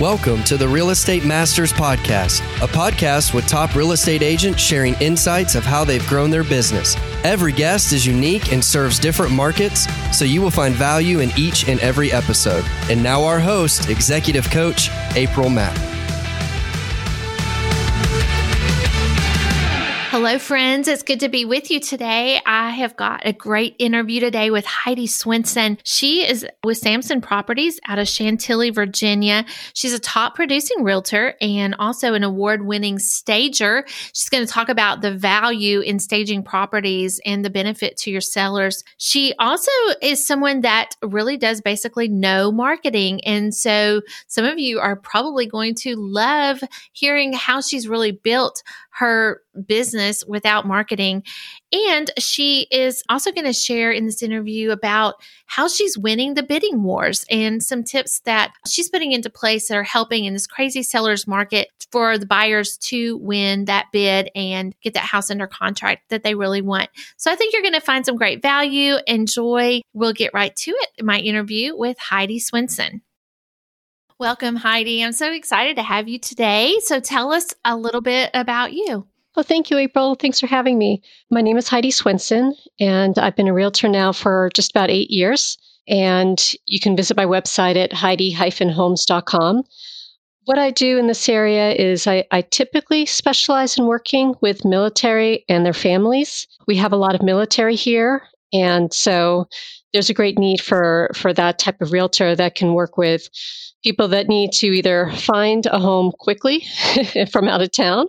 Welcome to the Real Estate Masters Podcast, a podcast with top real estate agents sharing insights of how they've grown their business. Every guest is unique and serves different markets, so you will find value in each and every episode. And now, our host, executive coach, April Mack. Hello, friends. It's good to be with you today. I have got a great interview today with Heidi Swenson. She is with Samson Properties out of Chantilly, Virginia. She's a top producing realtor and also an award winning stager. She's going to talk about the value in staging properties and the benefit to your sellers. She also is someone that really does basically know marketing. And so some of you are probably going to love hearing how she's really built her business without marketing. And she is also going to share in this interview about how she's winning the bidding wars and some tips that she's putting into place that are helping in this crazy seller's market for the buyers to win that bid and get that house under contract that they really want. So I think you're going to find some great value. Enjoy. We'll get right to it. My interview with Heidi Swenson. Welcome, Heidi. I'm so excited to have you today. So tell us a little bit about you. Well, thank you, April. Thanks for having me. My name is Heidi Swenson, and I've been a realtor now for just about eight years. And you can visit my website at heidi-homes.com. What I do in this area is I, I typically specialize in working with military and their families. We have a lot of military here, and so there's a great need for for that type of realtor that can work with people that need to either find a home quickly from out of town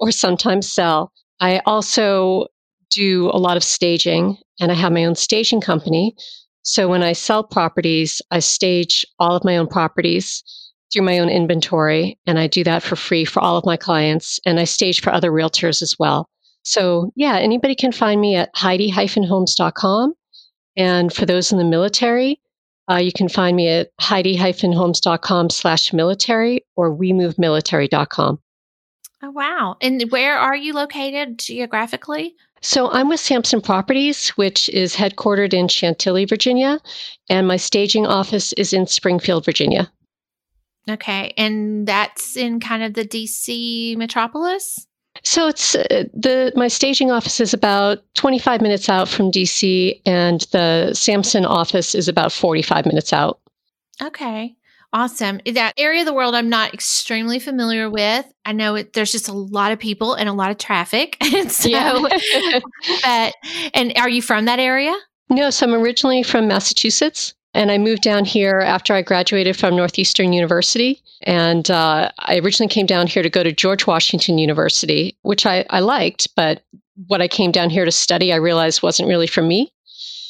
or sometimes sell. I also do a lot of staging and I have my own staging company. So when I sell properties, I stage all of my own properties through my own inventory and I do that for free for all of my clients and I stage for other realtors as well. So yeah, anybody can find me at heidi-homes.com. And for those in the military, uh, you can find me at heidi-homes.com slash military or wemovemilitary.com. Oh, wow. And where are you located geographically? So I'm with Samson Properties, which is headquartered in Chantilly, Virginia, and my staging office is in Springfield, Virginia. Okay. And that's in kind of the DC metropolis? So it's uh, the my staging office is about 25 minutes out from DC and the Samson office is about 45 minutes out. Okay. Awesome. That area of the world I'm not extremely familiar with. I know it, there's just a lot of people and a lot of traffic. so, yeah. but, and are you from that area? No, so I'm originally from Massachusetts. And I moved down here after I graduated from Northeastern University. And uh, I originally came down here to go to George Washington University, which I, I liked, but what I came down here to study, I realized wasn't really for me.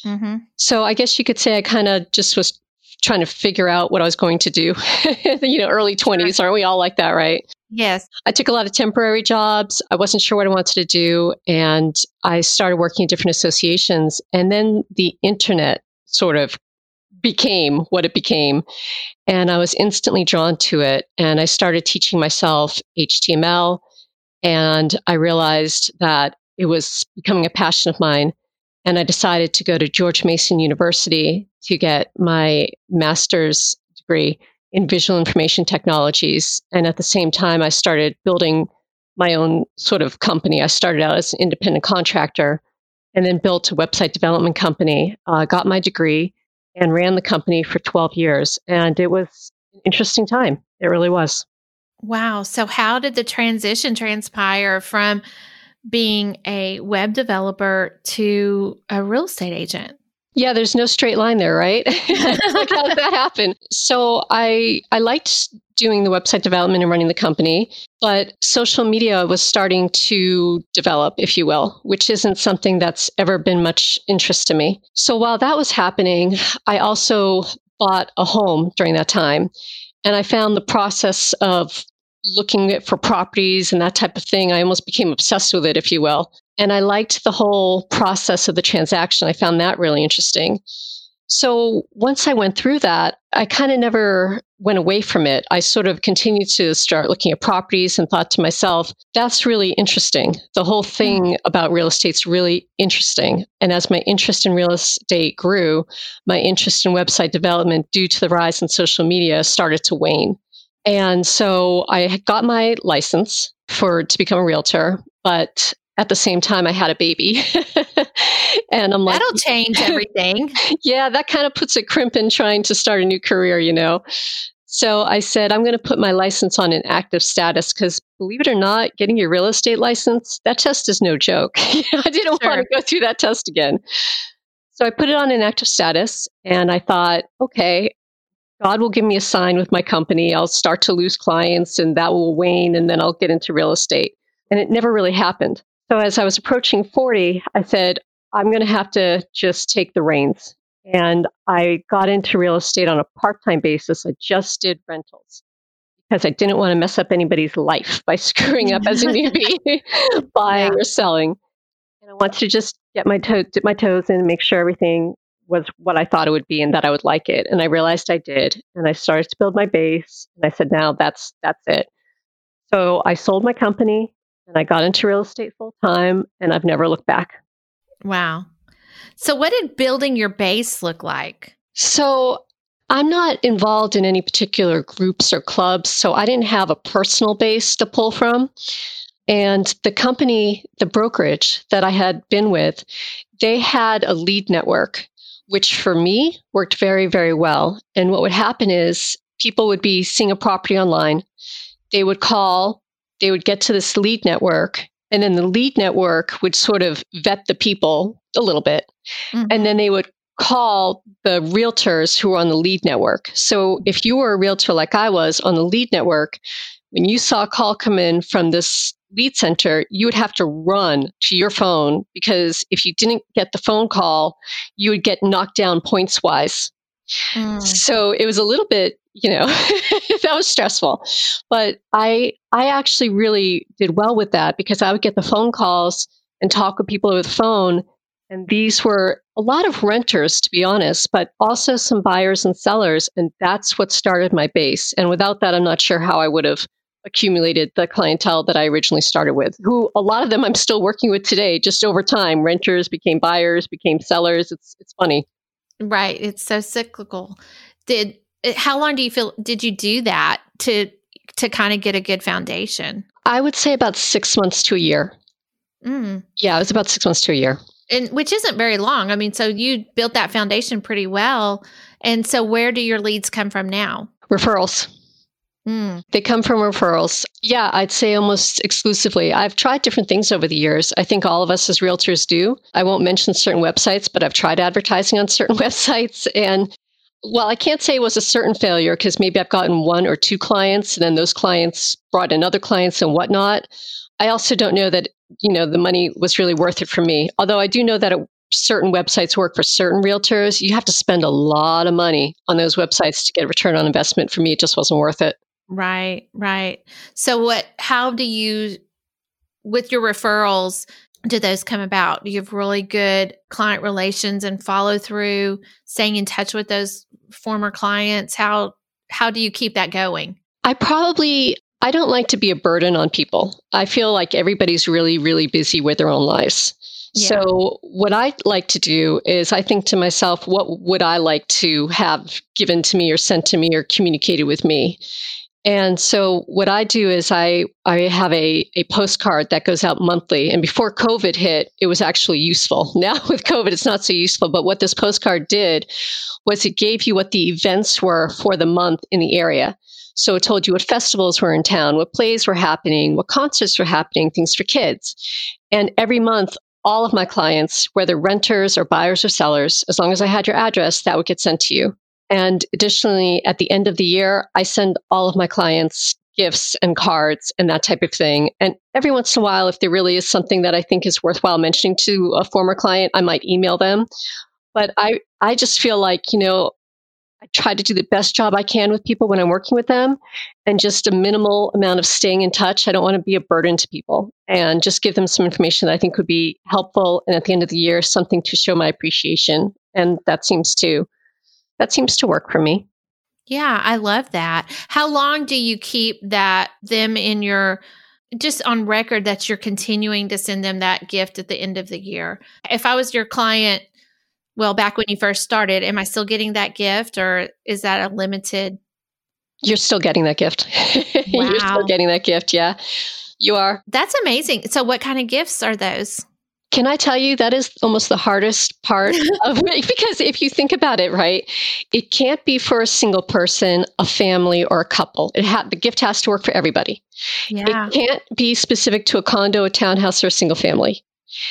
Mm-hmm. So I guess you could say I kind of just was trying to figure out what I was going to do. you know, early 20s, aren't we all like that, right? Yes. I took a lot of temporary jobs. I wasn't sure what I wanted to do. And I started working in different associations. And then the internet sort of became what it became. And I was instantly drawn to it. And I started teaching myself HTML. And I realized that it was becoming a passion of mine. And I decided to go to George Mason University to get my master's degree in visual information technologies. And at the same time, I started building my own sort of company. I started out as an independent contractor and then built a website development company, uh, got my degree, and ran the company for 12 years. And it was an interesting time. It really was. Wow. So, how did the transition transpire from being a web developer to a real estate agent? Yeah, there's no straight line there, right? like how did that happen? So I I liked doing the website development and running the company, but social media was starting to develop, if you will, which isn't something that's ever been much interest to me. So while that was happening, I also bought a home during that time. And I found the process of looking for properties and that type of thing, I almost became obsessed with it, if you will. And I liked the whole process of the transaction. I found that really interesting. So once I went through that, I kind of never went away from it. I sort of continued to start looking at properties and thought to myself, that's really interesting. The whole thing mm. about real estate's really interesting. And as my interest in real estate grew, my interest in website development due to the rise in social media started to wane. And so I got my license for to become a realtor, but at the same time I had a baby. and I'm like That'll change everything. yeah, that kind of puts a crimp in trying to start a new career, you know. So I said, I'm going to put my license on an active status because believe it or not, getting your real estate license, that test is no joke. I didn't sure. want to go through that test again. So I put it on an active status and I thought, okay, God will give me a sign with my company. I'll start to lose clients and that will wane and then I'll get into real estate. And it never really happened. So as I was approaching 40, I said, I'm going to have to just take the reins and I got into real estate on a part time basis. I just did rentals because I didn't want to mess up anybody's life by screwing up as a newbie buying yeah. or selling. And I wanted to just get my toe, dip my toes in and make sure everything was what I thought it would be and that I would like it. And I realized I did. And I started to build my base. And I said, now that's that's it. So I sold my company and I got into real estate full time and I've never looked back. Wow. So, what did building your base look like? So, I'm not involved in any particular groups or clubs, so I didn't have a personal base to pull from. And the company, the brokerage that I had been with, they had a lead network, which for me worked very, very well. And what would happen is people would be seeing a property online, they would call, they would get to this lead network, and then the lead network would sort of vet the people a little bit. Mm-hmm. And then they would call the realtors who were on the lead network. So if you were a realtor like I was on the lead network, when you saw a call come in from this lead center, you would have to run to your phone because if you didn't get the phone call, you would get knocked down points wise. Mm. So it was a little bit, you know, that was stressful. But I I actually really did well with that because I would get the phone calls and talk with people over the phone and these were a lot of renters, to be honest, but also some buyers and sellers. And that's what started my base. And without that, I'm not sure how I would have accumulated the clientele that I originally started with, who a lot of them I'm still working with today, just over time. Renters became buyers, became sellers. It's, it's funny. Right. It's so cyclical. Did, how long do you feel, did you do that to, to kind of get a good foundation? I would say about six months to a year. Mm. Yeah, it was about six months to a year and which isn't very long. I mean, so you built that foundation pretty well. And so where do your leads come from now? Referrals. Mm. They come from referrals. Yeah, I'd say almost exclusively. I've tried different things over the years. I think all of us as realtors do. I won't mention certain websites, but I've tried advertising on certain websites. And well, I can't say it was a certain failure because maybe I've gotten one or two clients and then those clients brought in other clients and whatnot. I also don't know that, you know, the money was really worth it for me. Although I do know that it, certain websites work for certain realtors. You have to spend a lot of money on those websites to get a return on investment. For me, it just wasn't worth it. Right, right. So what how do you with your referrals do those come about? Do you have really good client relations and follow through, staying in touch with those former clients? How how do you keep that going? I probably I don't like to be a burden on people. I feel like everybody's really, really busy with their own lives. Yeah. So, what I like to do is I think to myself, what would I like to have given to me or sent to me or communicated with me? And so what I do is I, I have a, a postcard that goes out monthly. And before COVID hit, it was actually useful. Now with COVID, it's not so useful. But what this postcard did was it gave you what the events were for the month in the area. So it told you what festivals were in town, what plays were happening, what concerts were happening, things for kids. And every month, all of my clients, whether renters or buyers or sellers, as long as I had your address, that would get sent to you. And additionally, at the end of the year, I send all of my clients gifts and cards and that type of thing. And every once in a while, if there really is something that I think is worthwhile mentioning to a former client, I might email them. But I, I just feel like, you know, I try to do the best job I can with people when I'm working with them and just a minimal amount of staying in touch. I don't want to be a burden to people and just give them some information that I think would be helpful. And at the end of the year, something to show my appreciation. And that seems to, that seems to work for me. Yeah, I love that. How long do you keep that them in your just on record that you're continuing to send them that gift at the end of the year? If I was your client well back when you first started am i still getting that gift or is that a limited You're still getting that gift. Wow. You're still getting that gift. Yeah, you are. That's amazing. So, what kind of gifts are those? Can I tell you that is almost the hardest part of it? Because if you think about it, right, it can't be for a single person, a family, or a couple. It ha- the gift has to work for everybody. Yeah. It can't be specific to a condo, a townhouse, or a single family.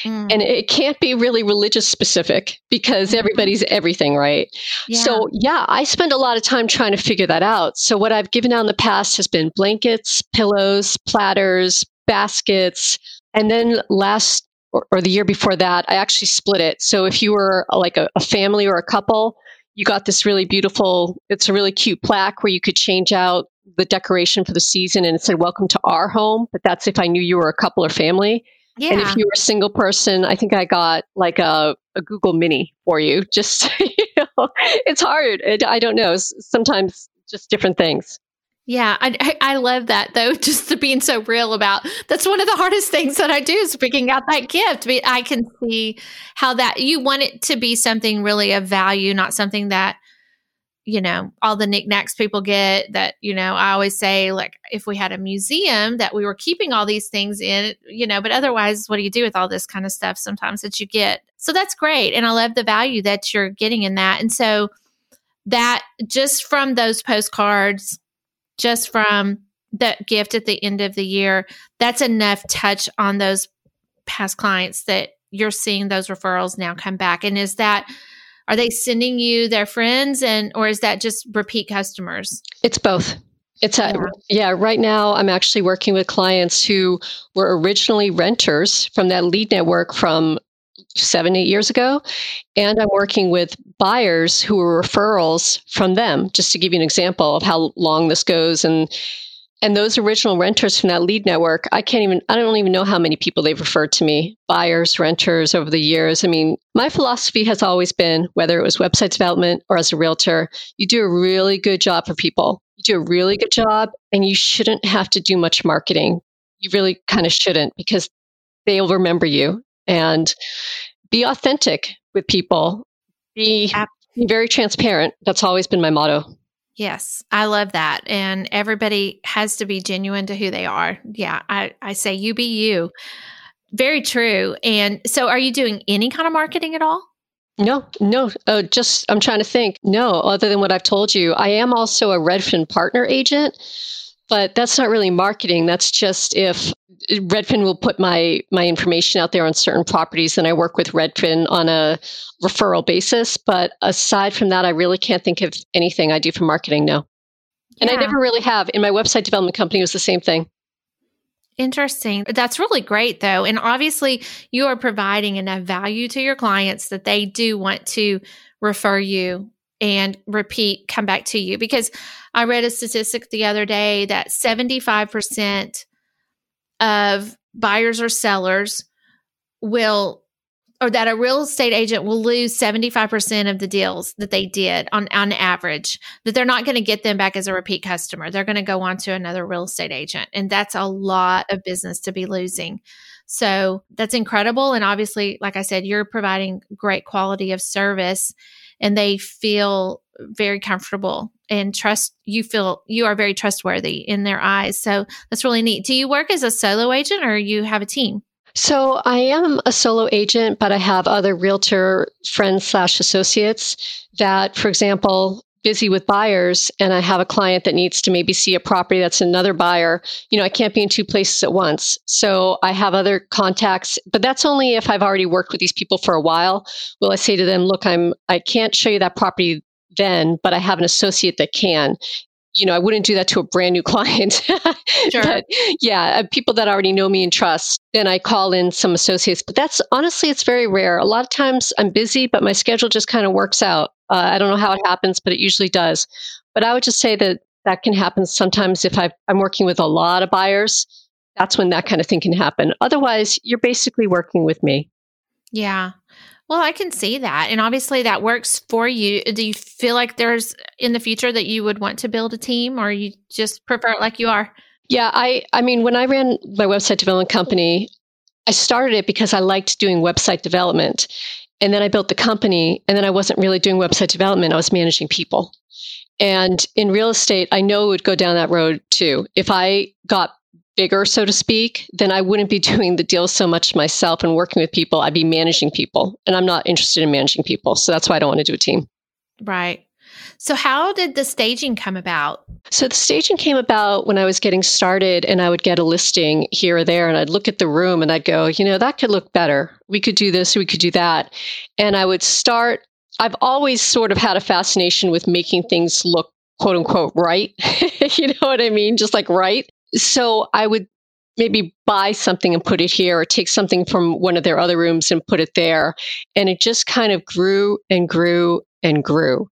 Mm. And it can't be really religious specific because mm-hmm. everybody's everything, right? Yeah. So, yeah, I spend a lot of time trying to figure that out. So, what I've given out in the past has been blankets, pillows, platters, baskets. And then last or, or the year before that, I actually split it. So, if you were uh, like a, a family or a couple, you got this really beautiful, it's a really cute plaque where you could change out the decoration for the season and it said, Welcome to our home. But that's if I knew you were a couple or family. Yeah. And if you were a single person, I think I got like a, a Google Mini for you. Just, you know, it's hard. It, I don't know. Sometimes just different things. Yeah, I, I love that though. Just to being so real about that's one of the hardest things that I do is picking out that gift. But I can see how that you want it to be something really of value, not something that you know, all the knickknacks people get that, you know, I always say, like, if we had a museum that we were keeping all these things in, you know, but otherwise, what do you do with all this kind of stuff sometimes that you get? So that's great. And I love the value that you're getting in that. And so that just from those postcards, just from that gift at the end of the year, that's enough touch on those past clients that you're seeing those referrals now come back. And is that, are they sending you their friends and or is that just repeat customers? It's both. It's a, yeah. yeah, right now I'm actually working with clients who were originally renters from that lead network from seven, eight years ago. And I'm working with buyers who were referrals from them, just to give you an example of how long this goes. And and those original renters from that lead network, I can't even, I don't even know how many people they've referred to me, buyers, renters over the years. I mean, my philosophy has always been whether it was website development or as a realtor, you do a really good job for people. You do a really good job and you shouldn't have to do much marketing. You really kind of shouldn't because they'll remember you and be authentic with people. Be, be very transparent. That's always been my motto. Yes, I love that. And everybody has to be genuine to who they are. Yeah, I, I say you be you. Very true. And so, are you doing any kind of marketing at all? No, no. Uh, just I'm trying to think. No, other than what I've told you, I am also a Redfin partner agent, but that's not really marketing. That's just if Redfin will put my my information out there on certain properties, and I work with Redfin on a referral basis. But aside from that, I really can't think of anything I do for marketing. No, and I never really have. In my website development company, it was the same thing. Interesting. That's really great, though. And obviously, you are providing enough value to your clients that they do want to refer you and repeat, come back to you. Because I read a statistic the other day that 75% of buyers or sellers will or that a real estate agent will lose 75% of the deals that they did on on average that they're not going to get them back as a repeat customer they're going to go on to another real estate agent and that's a lot of business to be losing so that's incredible and obviously like i said you're providing great quality of service and they feel very comfortable and trust you feel you are very trustworthy in their eyes. So that's really neat. Do you work as a solo agent or you have a team? So I am a solo agent, but I have other realtor friends slash associates that, for example, busy with buyers and I have a client that needs to maybe see a property that's another buyer, you know, I can't be in two places at once. So I have other contacts, but that's only if I've already worked with these people for a while. Will I say to them, look, I'm I can't show you that property then, but I have an associate that can. You know, I wouldn't do that to a brand new client. sure. But yeah, uh, people that already know me and trust, then I call in some associates. But that's honestly, it's very rare. A lot of times I'm busy, but my schedule just kind of works out. Uh, I don't know how it happens, but it usually does. But I would just say that that can happen sometimes if i am working with a lot of buyers. That's when that kind of thing can happen. Otherwise, you're basically working with me. Yeah. Well, I can see that. And obviously that works for you. Do you feel like there's in the future that you would want to build a team or you just prefer it like you are? Yeah, I I mean when I ran my website development company, I started it because I liked doing website development. And then I built the company and then I wasn't really doing website development, I was managing people. And in real estate, I know it would go down that road too. If I got bigger, so to speak, then I wouldn't be doing the deals so much myself and working with people. I'd be managing people. And I'm not interested in managing people. So that's why I don't want to do a team. Right. So, how did the staging come about? So, the staging came about when I was getting started, and I would get a listing here or there, and I'd look at the room and I'd go, you know, that could look better. We could do this, we could do that. And I would start, I've always sort of had a fascination with making things look quote unquote right. you know what I mean? Just like right. So, I would maybe buy something and put it here or take something from one of their other rooms and put it there. And it just kind of grew and grew and grew.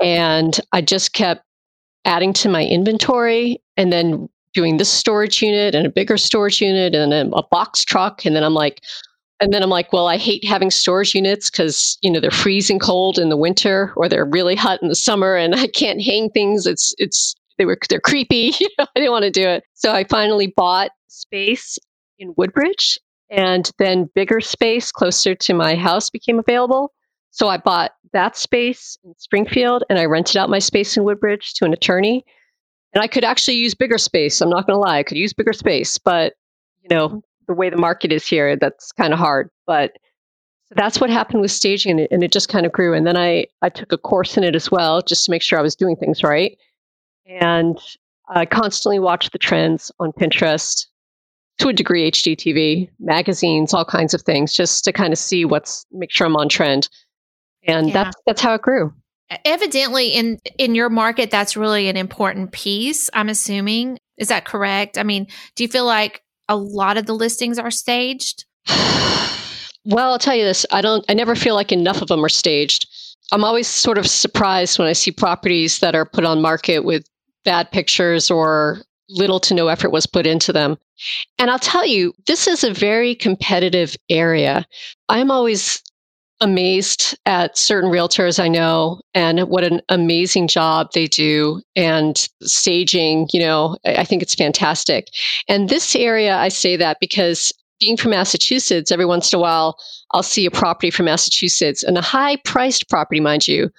And I just kept adding to my inventory and then doing this storage unit and a bigger storage unit and a, a box truck. And then I'm like, and then I'm like, well, I hate having storage units because you know they're freezing cold in the winter or they're really hot in the summer, and I can't hang things. It's it's they were they're creepy. I didn't want to do it, so I finally bought space in Woodbridge, and then bigger space closer to my house became available. So I bought that space in Springfield and I rented out my space in Woodbridge to an attorney. And I could actually use bigger space. I'm not going to lie, I could use bigger space, but you know, the way the market is here, that's kind of hard. But that's what happened with staging and it, and it just kind of grew. And then I, I took a course in it as well, just to make sure I was doing things right. And I constantly watch the trends on Pinterest, to a degree, HGTV, magazines, all kinds of things, just to kind of see what's, make sure I'm on trend and yeah. that's that's how it grew. Evidently in in your market that's really an important piece i'm assuming. Is that correct? I mean do you feel like a lot of the listings are staged? Well i'll tell you this i don't i never feel like enough of them are staged. I'm always sort of surprised when i see properties that are put on market with bad pictures or little to no effort was put into them. And i'll tell you this is a very competitive area. I'm always amazed at certain realtors I know and what an amazing job they do and staging, you know, I think it's fantastic. And this area, I say that because being from Massachusetts, every once in a while, I'll see a property from Massachusetts and a high priced property, mind you.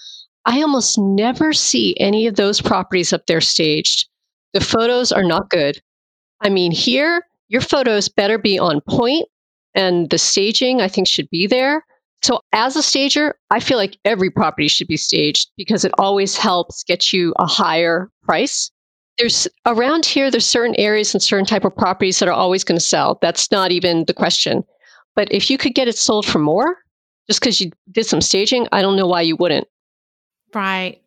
I almost never see any of those properties up there staged. The photos are not good. I mean, here, your photos better be on point and the staging, I think, should be there so, as a stager, I feel like every property should be staged because it always helps get you a higher price. There's around here, there's certain areas and certain type of properties that are always going to sell. That's not even the question. But if you could get it sold for more, just because you did some staging, I don't know why you wouldn't. Right.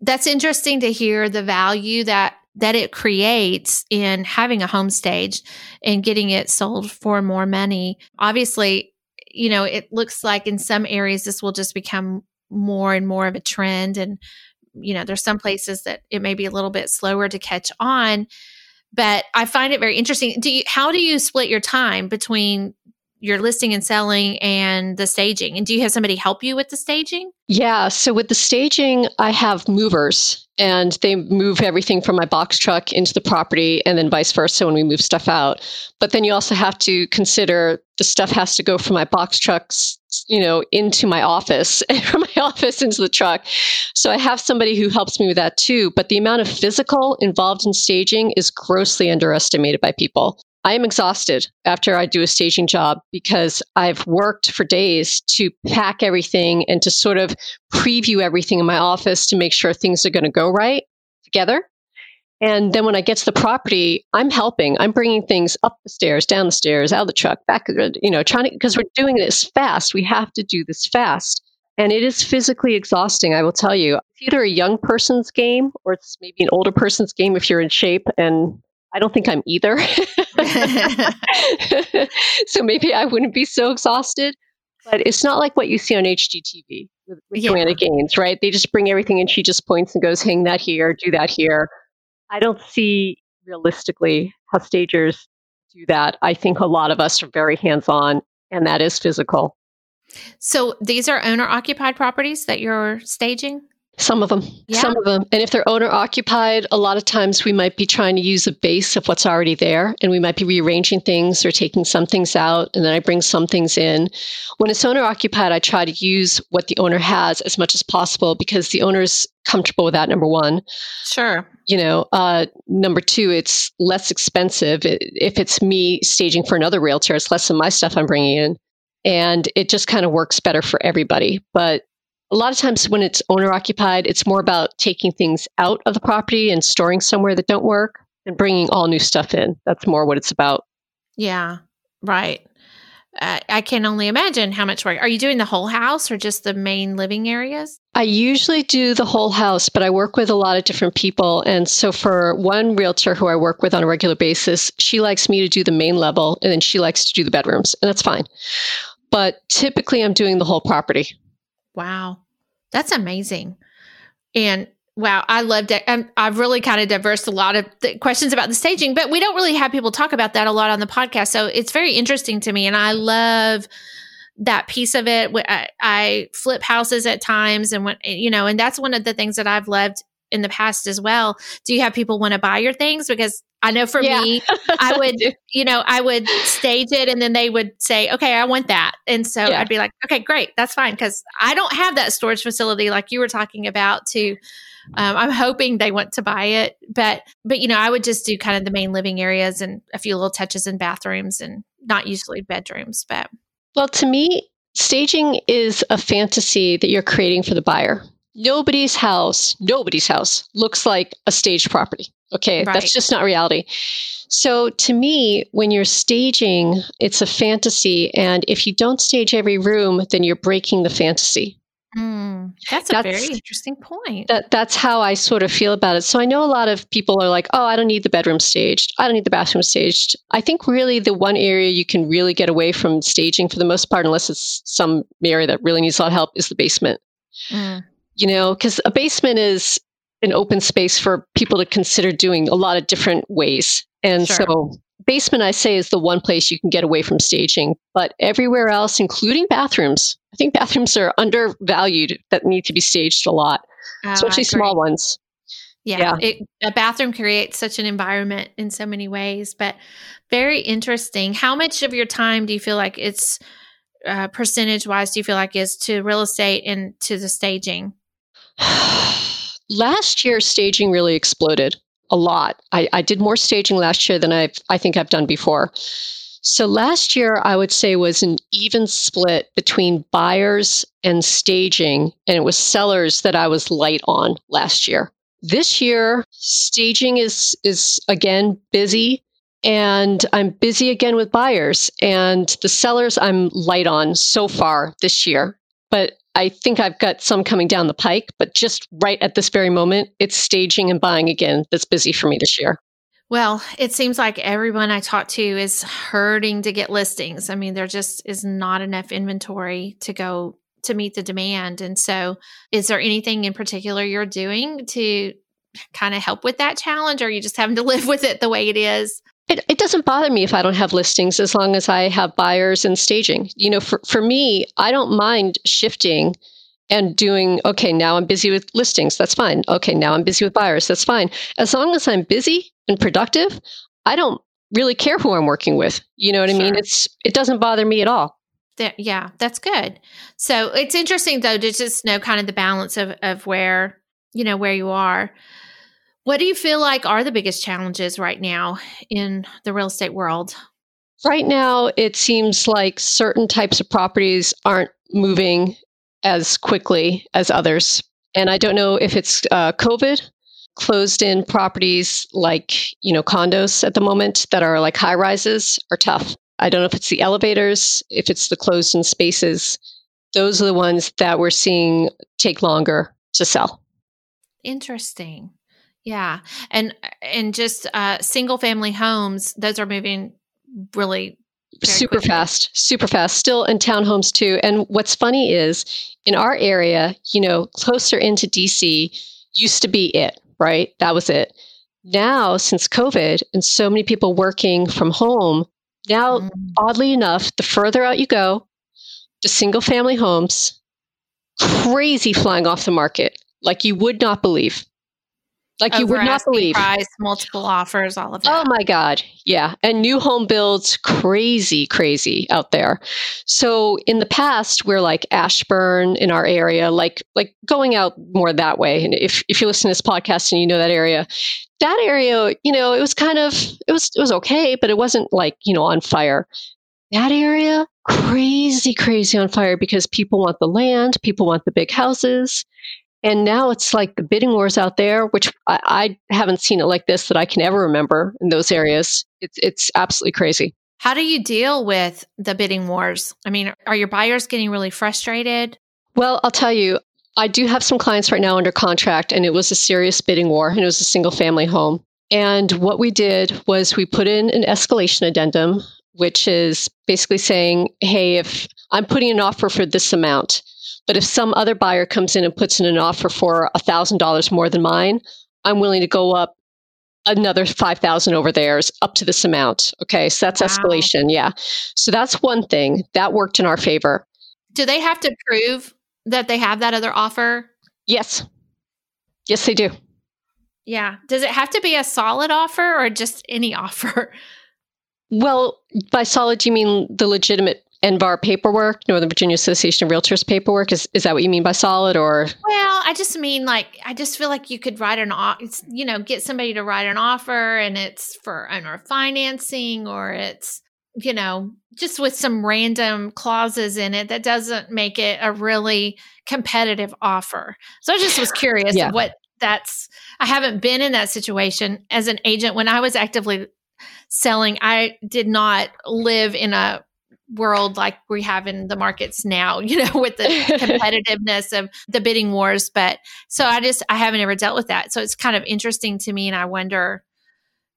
That's interesting to hear the value that that it creates in having a home stage and getting it sold for more money. Obviously, you know, it looks like in some areas this will just become more and more of a trend. And, you know, there's some places that it may be a little bit slower to catch on. But I find it very interesting. Do you, how do you split your time between your listing and selling and the staging. And do you have somebody help you with the staging? Yeah. So with the staging, I have movers and they move everything from my box truck into the property and then vice versa when we move stuff out. But then you also have to consider the stuff has to go from my box trucks, you know, into my office and from my office into the truck. So I have somebody who helps me with that too. But the amount of physical involved in staging is grossly underestimated by people. I am exhausted after I do a staging job because I've worked for days to pack everything and to sort of preview everything in my office to make sure things are going to go right together. And then when I get to the property, I'm helping. I'm bringing things up the stairs, down the stairs, out of the truck, back, you know, trying to, because we're doing this fast. We have to do this fast. And it is physically exhausting, I will tell you. It's either a young person's game or it's maybe an older person's game if you're in shape and I don't think I'm either. so maybe I wouldn't be so exhausted. But it's not like what you see on HGTV with, with yeah. Joanna Gaines, right? They just bring everything and she just points and goes, hang that here, do that here. I don't see realistically how stagers do that. I think a lot of us are very hands on, and that is physical. So these are owner occupied properties that you're staging? Some of them. Yeah. Some of them. And if they're owner occupied, a lot of times we might be trying to use a base of what's already there and we might be rearranging things or taking some things out and then I bring some things in. When it's owner occupied, I try to use what the owner has as much as possible because the owner's comfortable with that, number one. Sure. You know, uh, number two, it's less expensive. If it's me staging for another realtor, it's less than my stuff I'm bringing in. And it just kind of works better for everybody. But a lot of times when it's owner occupied, it's more about taking things out of the property and storing somewhere that don't work and bringing all new stuff in. That's more what it's about. Yeah, right. Uh, I can only imagine how much work. Are you doing the whole house or just the main living areas? I usually do the whole house, but I work with a lot of different people. And so for one realtor who I work with on a regular basis, she likes me to do the main level and then she likes to do the bedrooms, and that's fine. But typically I'm doing the whole property. Wow. That's amazing. And wow, I loved it. Um, I've really kind of diversed a lot of questions about the staging, but we don't really have people talk about that a lot on the podcast. So it's very interesting to me. And I love that piece of it. I, I flip houses at times and when, you know, and that's one of the things that I've loved in the past as well. Do you have people want to buy your things? Because I know for yeah. me, I would, you know, I would stage it and then they would say, okay, I want that. And so yeah. I'd be like, okay, great, that's fine. Cause I don't have that storage facility like you were talking about to, um, I'm hoping they want to buy it, but, but, you know, I would just do kind of the main living areas and a few little touches in bathrooms and not usually bedrooms, but. Well, to me, staging is a fantasy that you're creating for the buyer. Nobody's house, nobody's house looks like a staged property. Okay, right. that's just not reality. So to me, when you're staging, it's a fantasy. And if you don't stage every room, then you're breaking the fantasy. Mm, that's, that's, a very interesting point. That, that's how I sort of feel about it. So I know a lot of people are like, oh, I don't need the bedroom staged. I don't need the bathroom staged. I think really the one area you can really get away from staging for the most part, unless it's some area that really needs a lot of help, is the basement. Mm you know, because a basement is an open space for people to consider doing a lot of different ways. And sure. so, basement, I say, is the one place you can get away from staging. But everywhere else, including bathrooms, I think bathrooms are undervalued that need to be staged a lot, oh, especially small ones. Yeah, yeah. It, a bathroom creates such an environment in so many ways, but very interesting. How much of your time do you feel like it's uh, percentage wise do you feel like is to real estate and to the staging? last year, staging really exploded a lot. I, I did more staging last year than I've, I think I've done before. So last year, I would say was an even split between buyers and staging, and it was sellers that I was light on last year. This year, staging is is again busy, and I'm busy again with buyers, and the sellers I'm light on so far this year. But I think I've got some coming down the pike, but just right at this very moment, it's staging and buying again that's busy for me this year. Well, it seems like everyone I talk to is hurting to get listings. I mean, there just is not enough inventory to go to meet the demand. And so, is there anything in particular you're doing to kind of help with that challenge, or are you just having to live with it the way it is? It, it doesn't bother me if I don't have listings as long as I have buyers and staging. You know, for, for me, I don't mind shifting and doing, okay, now I'm busy with listings. That's fine. Okay, now I'm busy with buyers. That's fine. As long as I'm busy and productive, I don't really care who I'm working with. You know what sure. I mean? It's it doesn't bother me at all. That, yeah, that's good. So it's interesting though to just know kind of the balance of of where you know where you are. What do you feel like are the biggest challenges right now in the real estate world? Right now, it seems like certain types of properties aren't moving as quickly as others. And I don't know if it's uh, COVID closed in properties like, you know, condos at the moment that are like high rises are tough. I don't know if it's the elevators, if it's the closed in spaces. Those are the ones that we're seeing take longer to sell. Interesting. Yeah. And and just uh single family homes, those are moving really super quickly. fast, super fast. Still in townhomes too. And what's funny is in our area, you know, closer into DC used to be it, right? That was it. Now, since COVID and so many people working from home, now, mm. oddly enough, the further out you go, the single family homes, crazy flying off the market like you would not believe. Like oh, you would not believe. Price, multiple offers, all of that. Oh my God. Yeah. And new home builds crazy, crazy out there. So in the past, we're like Ashburn in our area, like like going out more that way. And if, if you listen to this podcast and you know that area, that area, you know, it was kind of it was it was okay, but it wasn't like, you know, on fire. That area, crazy, crazy on fire because people want the land, people want the big houses. And now it's like the bidding wars out there, which I, I, haven't seen it like this that I can ever remember in those areas. It's it's absolutely crazy. How do you deal with the bidding wars? I mean, are your buyers getting really frustrated? Well, I'll tell you, I do have some clients right now under contract, and it was a serious bidding war, and it was a single family home. And what we did was we put in an escalation addendum, which is basically saying, hey, if I'm putting an offer for this amount, but if some other buyer comes in and puts in an offer for $1,000 more than mine, I'm willing to go up another 5000 over theirs up to this amount. Okay, so that's wow. escalation. Yeah. So that's one thing that worked in our favor. Do they have to prove that they have that other offer? Yes. Yes, they do. Yeah. Does it have to be a solid offer or just any offer? Well, by solid, you mean the legitimate NVAR paperwork, Northern Virginia Association of Realtors paperwork? Is is that what you mean by solid or? Well, I just mean like I just feel like you could write an you know get somebody to write an offer and it's for owner financing or it's you know just with some random clauses in it that doesn't make it a really competitive offer. So I just was curious yeah. what that's. I haven't been in that situation as an agent when I was actively selling. I did not live in a world like we have in the markets now, you know, with the competitiveness of the bidding wars. But so I just, I haven't ever dealt with that. So it's kind of interesting to me. And I wonder,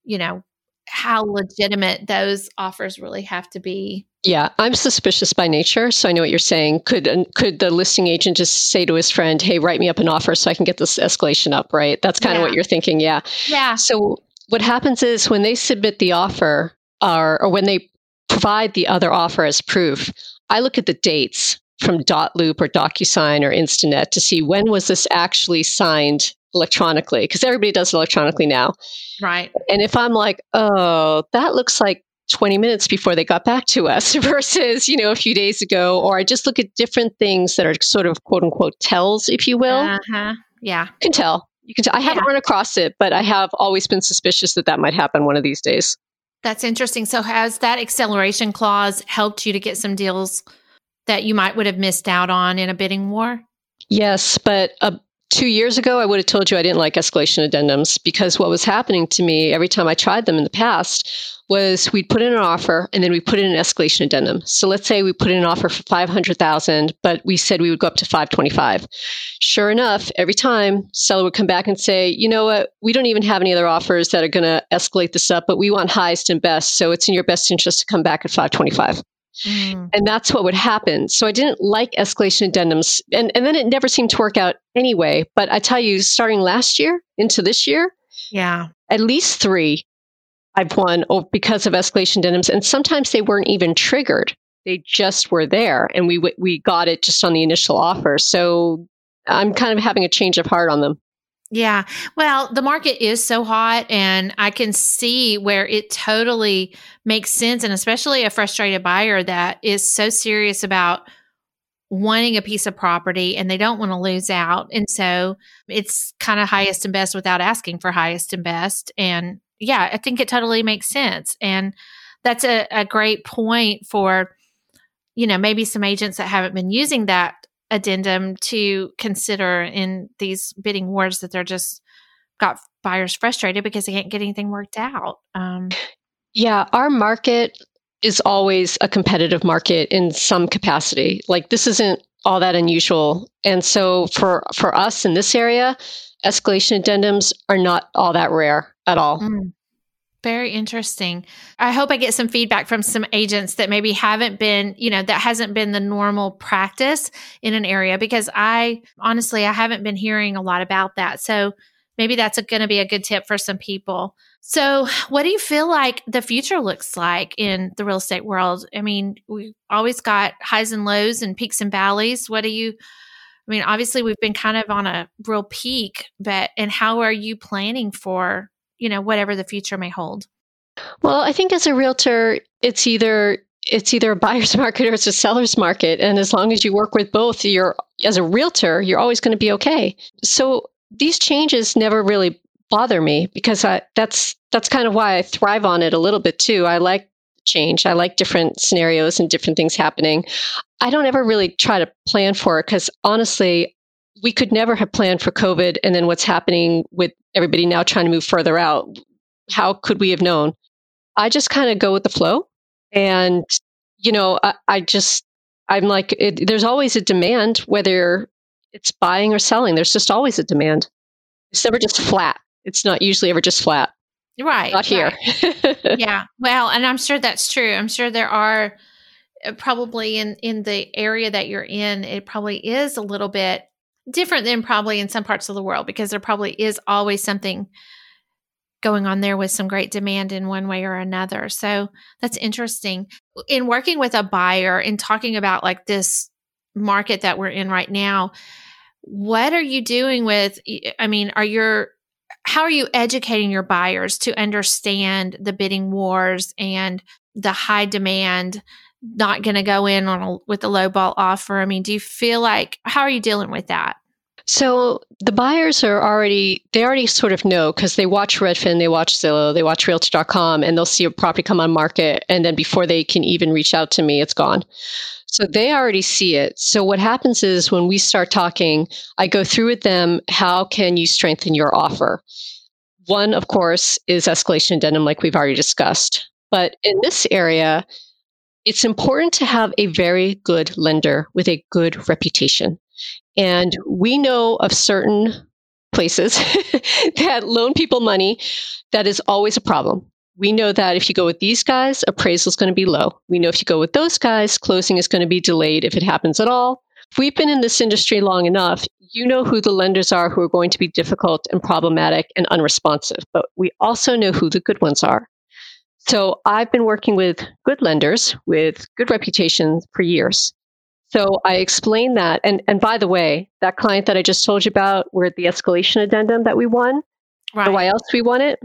you know, how legitimate those offers really have to be. Yeah, I'm suspicious by nature, so I know what you're saying. Could could the listing agent just say to his friend, "Hey, write me up an offer so I can get this escalation up?" Right? That's kind yeah. of what you're thinking. Yeah. Yeah. So what happens is when they submit the offer, or, or when they provide the other offer as proof, I look at the dates from Dotloop or DocuSign or Instanet to see when was this actually signed electronically because everybody does it electronically now. Right. And if I'm like, oh, that looks like 20 minutes before they got back to us versus, you know, a few days ago, or I just look at different things that are sort of quote unquote tells, if you will. Uh-huh. Yeah. You can tell. You can tell. I haven't yeah. run across it, but I have always been suspicious that that might happen one of these days. That's interesting. So has that acceleration clause helped you to get some deals that you might would have missed out on in a bidding war? Yes, but uh, two years ago, I would have told you I didn't like escalation addendums because what was happening to me every time I tried them in the past was we'd put in an offer and then we put in an escalation addendum. So let's say we put in an offer for 500,000, but we said we would go up to 525. Sure enough, every time seller would come back and say, "You know what? We don't even have any other offers that are going to escalate this up, but we want highest and best, so it's in your best interest to come back at 525." Mm. And that's what would happen. So I didn't like escalation addendums. And, and then it never seemed to work out anyway. But I tell you, starting last year into this year, yeah, at least three I've won because of escalation addendums, and sometimes they weren't even triggered; they just were there, and we we got it just on the initial offer. So I'm kind of having a change of heart on them. Yeah. Well, the market is so hot, and I can see where it totally makes sense, and especially a frustrated buyer that is so serious about wanting a piece of property and they don't want to lose out. And so it's kind of highest and best without asking for highest and best. And yeah, I think it totally makes sense. And that's a, a great point for, you know, maybe some agents that haven't been using that addendum to consider in these bidding wars that they're just got buyers frustrated because they can't get anything worked out. Um, yeah, our market is always a competitive market in some capacity. Like this isn't all that unusual. And so for for us in this area, escalation addendums are not all that rare at all. Mm, very interesting. I hope I get some feedback from some agents that maybe haven't been, you know, that hasn't been the normal practice in an area because I honestly, I haven't been hearing a lot about that. So maybe that's going to be a good tip for some people. So, what do you feel like the future looks like in the real estate world? I mean, we've always got highs and lows and peaks and valleys. What do you I mean, obviously we've been kind of on a real peak, but and how are you planning for, you know, whatever the future may hold? Well, I think as a realtor, it's either it's either a buyer's market or it's a seller's market and as long as you work with both you're as a realtor you're always going to be okay so these changes never really bother me because I, that's that's kind of why I thrive on it a little bit too. I like change. I like different scenarios and different things happening. I don't ever really try to plan for it because honestly, we could never have planned for COVID and then what's happening with everybody now trying to move further out. How could we have known? I just kind of go with the flow. And, you know, I, I just, I'm like, it, there's always a demand, whether it's buying or selling. There's just always a demand. It's never just flat. It's not usually ever just flat. Right. Not here. Right. yeah. Well, and I'm sure that's true. I'm sure there are uh, probably in in the area that you're in, it probably is a little bit different than probably in some parts of the world because there probably is always something going on there with some great demand in one way or another. So that's interesting. In working with a buyer and talking about like this market that we're in right now, what are you doing with I mean, are your how are you educating your buyers to understand the bidding wars and the high demand not going to go in on a, with a low ball offer i mean do you feel like how are you dealing with that so the buyers are already they already sort of know because they watch redfin they watch zillow they watch realtor.com and they'll see a property come on market and then before they can even reach out to me it's gone so they already see it. So what happens is when we start talking, I go through with them how can you strengthen your offer? One, of course, is escalation addendum, like we've already discussed. But in this area, it's important to have a very good lender with a good reputation. And we know of certain places that loan people money that is always a problem we know that if you go with these guys, appraisal is going to be low. We know if you go with those guys, closing is going to be delayed if it happens at all. If we've been in this industry long enough, you know who the lenders are who are going to be difficult and problematic and unresponsive, but we also know who the good ones are. So I've been working with good lenders with good reputations for years. So I explained that. And, and by the way, that client that I just told you about, where the escalation addendum that we won, right. why else we won it?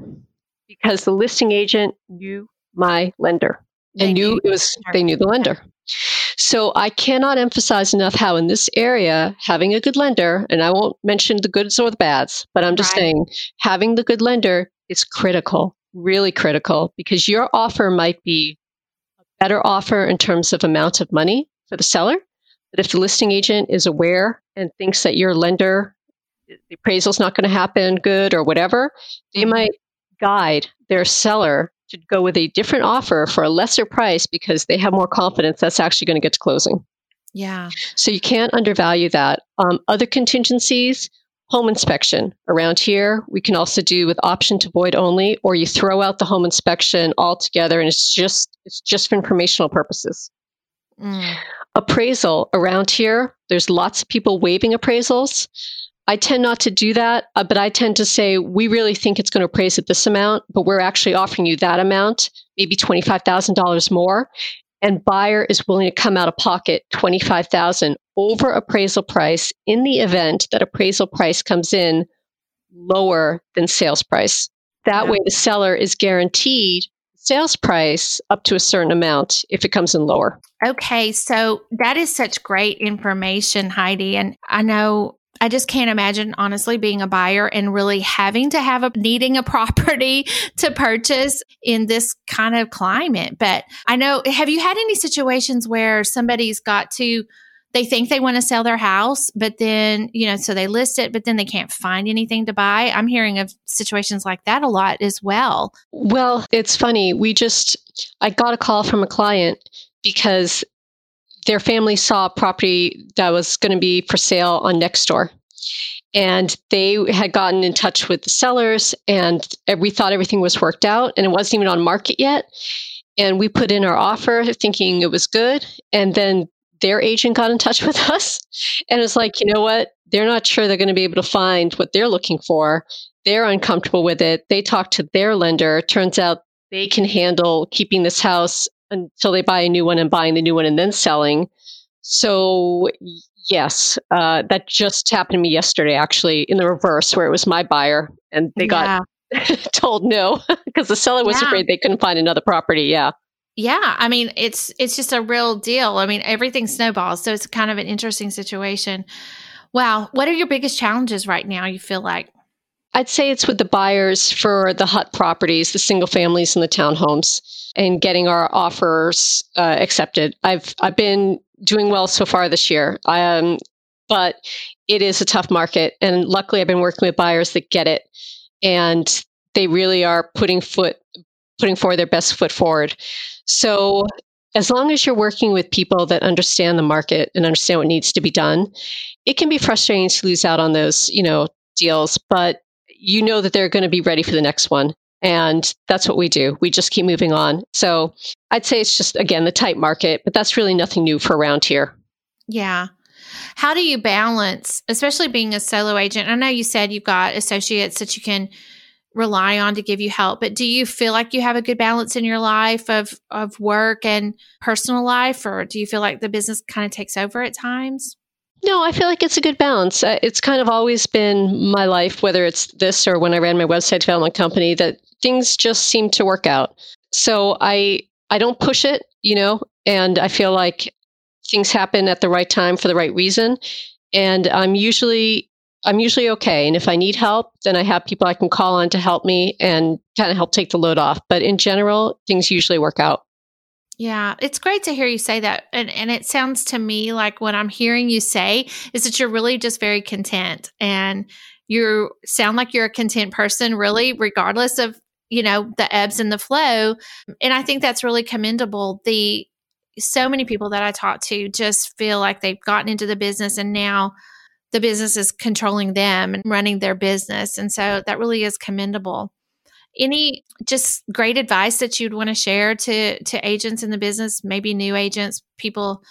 because the listing agent knew my lender and they knew it was they knew the lender. So I cannot emphasize enough how in this area having a good lender, and I won't mention the goods or the bads, but I'm just right. saying having the good lender is critical, really critical, because your offer might be a better offer in terms of amount of money for the seller. But if the listing agent is aware and thinks that your lender the appraisal's not going to happen good or whatever, they mm-hmm. might guide their seller to go with a different offer for a lesser price because they have more confidence that's actually going to get to closing. Yeah. So you can't undervalue that. Um, other contingencies, home inspection. Around here, we can also do with option to void only, or you throw out the home inspection altogether, and it's just it's just for informational purposes. Mm. Appraisal around here, there's lots of people waiving appraisals. I tend not to do that, uh, but I tend to say we really think it's going to appraise at this amount, but we're actually offering you that amount, maybe $25,000 more. And buyer is willing to come out of pocket 25,000 over appraisal price in the event that appraisal price comes in lower than sales price. That yeah. way the seller is guaranteed sales price up to a certain amount if it comes in lower. Okay, so that is such great information, Heidi. And I know I just can't imagine, honestly, being a buyer and really having to have a needing a property to purchase in this kind of climate. But I know, have you had any situations where somebody's got to, they think they want to sell their house, but then, you know, so they list it, but then they can't find anything to buy? I'm hearing of situations like that a lot as well. Well, it's funny. We just, I got a call from a client because their family saw a property that was going to be for sale on Nextdoor. And they had gotten in touch with the sellers, and we thought everything was worked out, and it wasn't even on market yet. And we put in our offer thinking it was good. And then their agent got in touch with us and was like, you know what? They're not sure they're going to be able to find what they're looking for. They're uncomfortable with it. They talked to their lender. Turns out they can handle keeping this house until they buy a new one and buying the new one and then selling. So Yes, uh, that just happened to me yesterday, actually, in the reverse, where it was my buyer and they yeah. got told no because the seller was yeah. afraid they couldn't find another property. Yeah. Yeah, I mean it's it's just a real deal. I mean everything snowballs, so it's kind of an interesting situation. Wow, what are your biggest challenges right now? You feel like? I'd say it's with the buyers for the hut properties, the single families and the townhomes, and getting our offers uh, accepted. I've I've been doing well so far this year, um, but it is a tough market, and luckily I've been working with buyers that get it, and they really are putting foot putting forward their best foot forward. So as long as you're working with people that understand the market and understand what needs to be done, it can be frustrating to lose out on those, you know, deals, but you know that they're going to be ready for the next one. And that's what we do. We just keep moving on. So I'd say it's just, again, the tight market, but that's really nothing new for around here. Yeah. How do you balance, especially being a solo agent? I know you said you've got associates that you can rely on to give you help, but do you feel like you have a good balance in your life of, of work and personal life, or do you feel like the business kind of takes over at times? No, I feel like it's a good balance. It's kind of always been my life, whether it's this or when I ran my website development company, that things just seem to work out. So I I don't push it, you know, and I feel like things happen at the right time for the right reason. And I'm usually I'm usually okay. And if I need help, then I have people I can call on to help me and kind of help take the load off. But in general, things usually work out. Yeah, it's great to hear you say that. And, and it sounds to me like what I'm hearing you say is that you're really just very content and you sound like you're a content person, really, regardless of, you know, the ebbs and the flow. And I think that's really commendable. The so many people that I talk to just feel like they've gotten into the business and now the business is controlling them and running their business. And so that really is commendable any just great advice that you'd want to share to to agents in the business maybe new agents people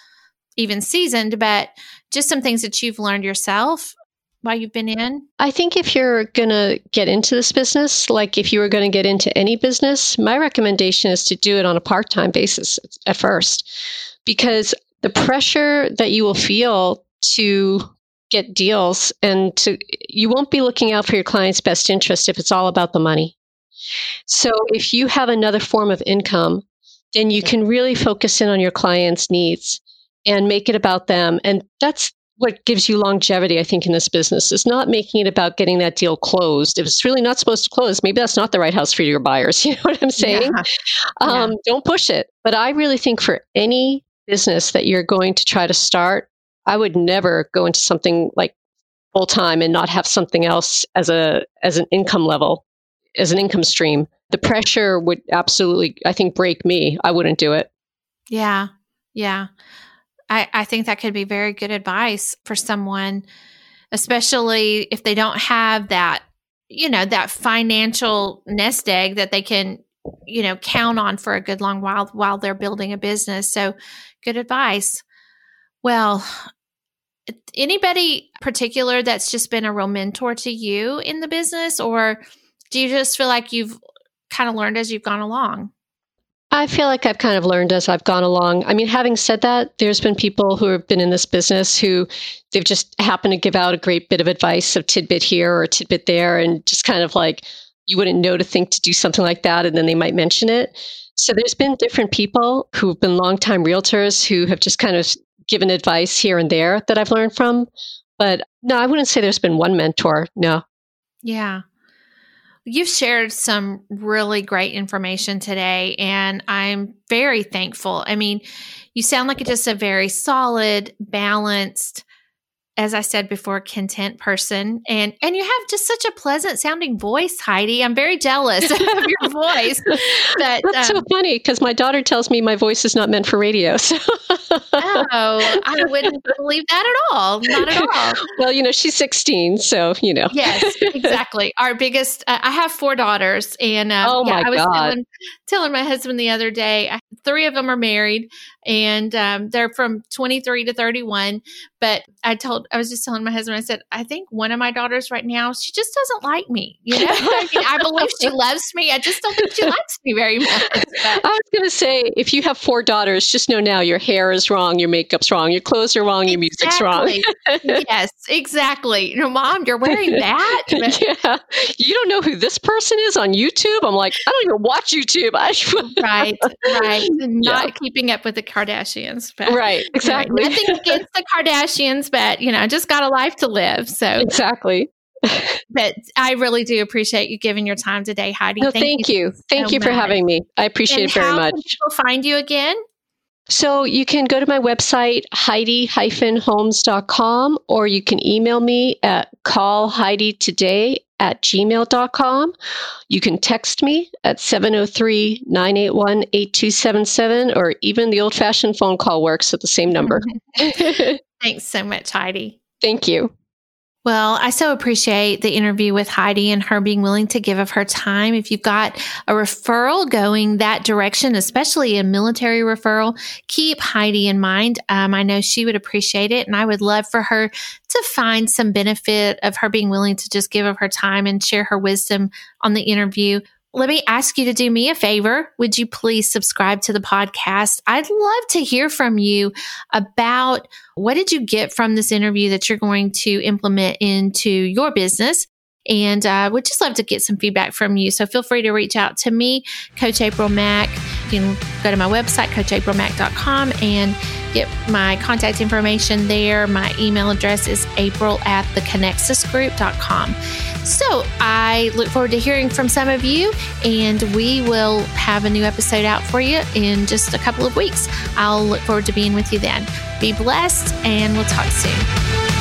even seasoned but just some things that you've learned yourself while you've been in? I think if you're going to get into this business like if you were going to get into any business my recommendation is to do it on a part-time basis at first because the pressure that you will feel to get deals and to you won't be looking out for your client's best interest if it's all about the money so if you have another form of income, then you can really focus in on your clients' needs and make it about them. And that's what gives you longevity, I think, in this business is not making it about getting that deal closed. If it's really not supposed to close, maybe that's not the right house for your buyers. You know what I'm saying? Yeah. Um, yeah. Don't push it. But I really think for any business that you're going to try to start, I would never go into something like full time and not have something else as a as an income level as an income stream. The pressure would absolutely, I think, break me. I wouldn't do it. Yeah. Yeah. I, I think that could be very good advice for someone, especially if they don't have that, you know, that financial nest egg that they can, you know, count on for a good long while while they're building a business. So good advice. Well, anybody particular that's just been a real mentor to you in the business or do you just feel like you've kind of learned as you've gone along? I feel like I've kind of learned as I've gone along. I mean, having said that, there's been people who have been in this business who they've just happened to give out a great bit of advice of tidbit here or a tidbit there, and just kind of like you wouldn't know to think to do something like that, and then they might mention it. So there's been different people who've been longtime realtors who have just kind of given advice here and there that I've learned from. But no, I wouldn't say there's been one mentor. No. Yeah. You've shared some really great information today, and I'm very thankful. I mean, you sound like just a very solid, balanced, as I said before, content person, and and you have just such a pleasant sounding voice, Heidi. I'm very jealous of your voice. But, That's um, so funny because my daughter tells me my voice is not meant for radio. So. oh, I wouldn't believe that at all. Not at all. well, you know, she's 16, so you know. yes, exactly. Our biggest. Uh, I have four daughters, and uh, oh my I was God. Telling, telling my husband the other day, I three of them are married and um, they're from 23 to 31 but i told i was just telling my husband i said i think one of my daughters right now she just doesn't like me you know? I, mean, I believe she loves me i just don't think she likes me very much but. i was going to say if you have four daughters just know now your hair is wrong your makeup's wrong your clothes are wrong your music's wrong. Yes exactly. You know mom you're wearing that? But, yeah. You don't know who this person is on youtube? I'm like i don't even watch youtube. Right right not yeah. keeping up with the Kardashians. But, right, exactly. nothing against the Kardashians, but you know, just got a life to live. So exactly. but I really do appreciate you giving your time today, Heidi. No, thank, thank you. you. Thank so you for much. having me. I appreciate and it very much. people find you again? So you can go to my website, heidi-homes.com, or you can email me at call Heidi today at gmail.com. You can text me at 703 981 8277, or even the old fashioned phone call works at the same number. Thanks so much, Heidi. Thank you. Well, I so appreciate the interview with Heidi and her being willing to give of her time. If you've got a referral going that direction, especially a military referral, keep Heidi in mind. Um, I know she would appreciate it, and I would love for her to find some benefit of her being willing to just give of her time and share her wisdom on the interview let me ask you to do me a favor. Would you please subscribe to the podcast? I'd love to hear from you about what did you get from this interview that you're going to implement into your business. And uh, would just love to get some feedback from you. So feel free to reach out to me, Coach April Mack. You can go to my website, coachaprilmack.com, and get my contact information there. My email address is april at theconnexusgroup.com. So I look forward to hearing from some of you, and we will have a new episode out for you in just a couple of weeks. I'll look forward to being with you then. Be blessed, and we'll talk soon.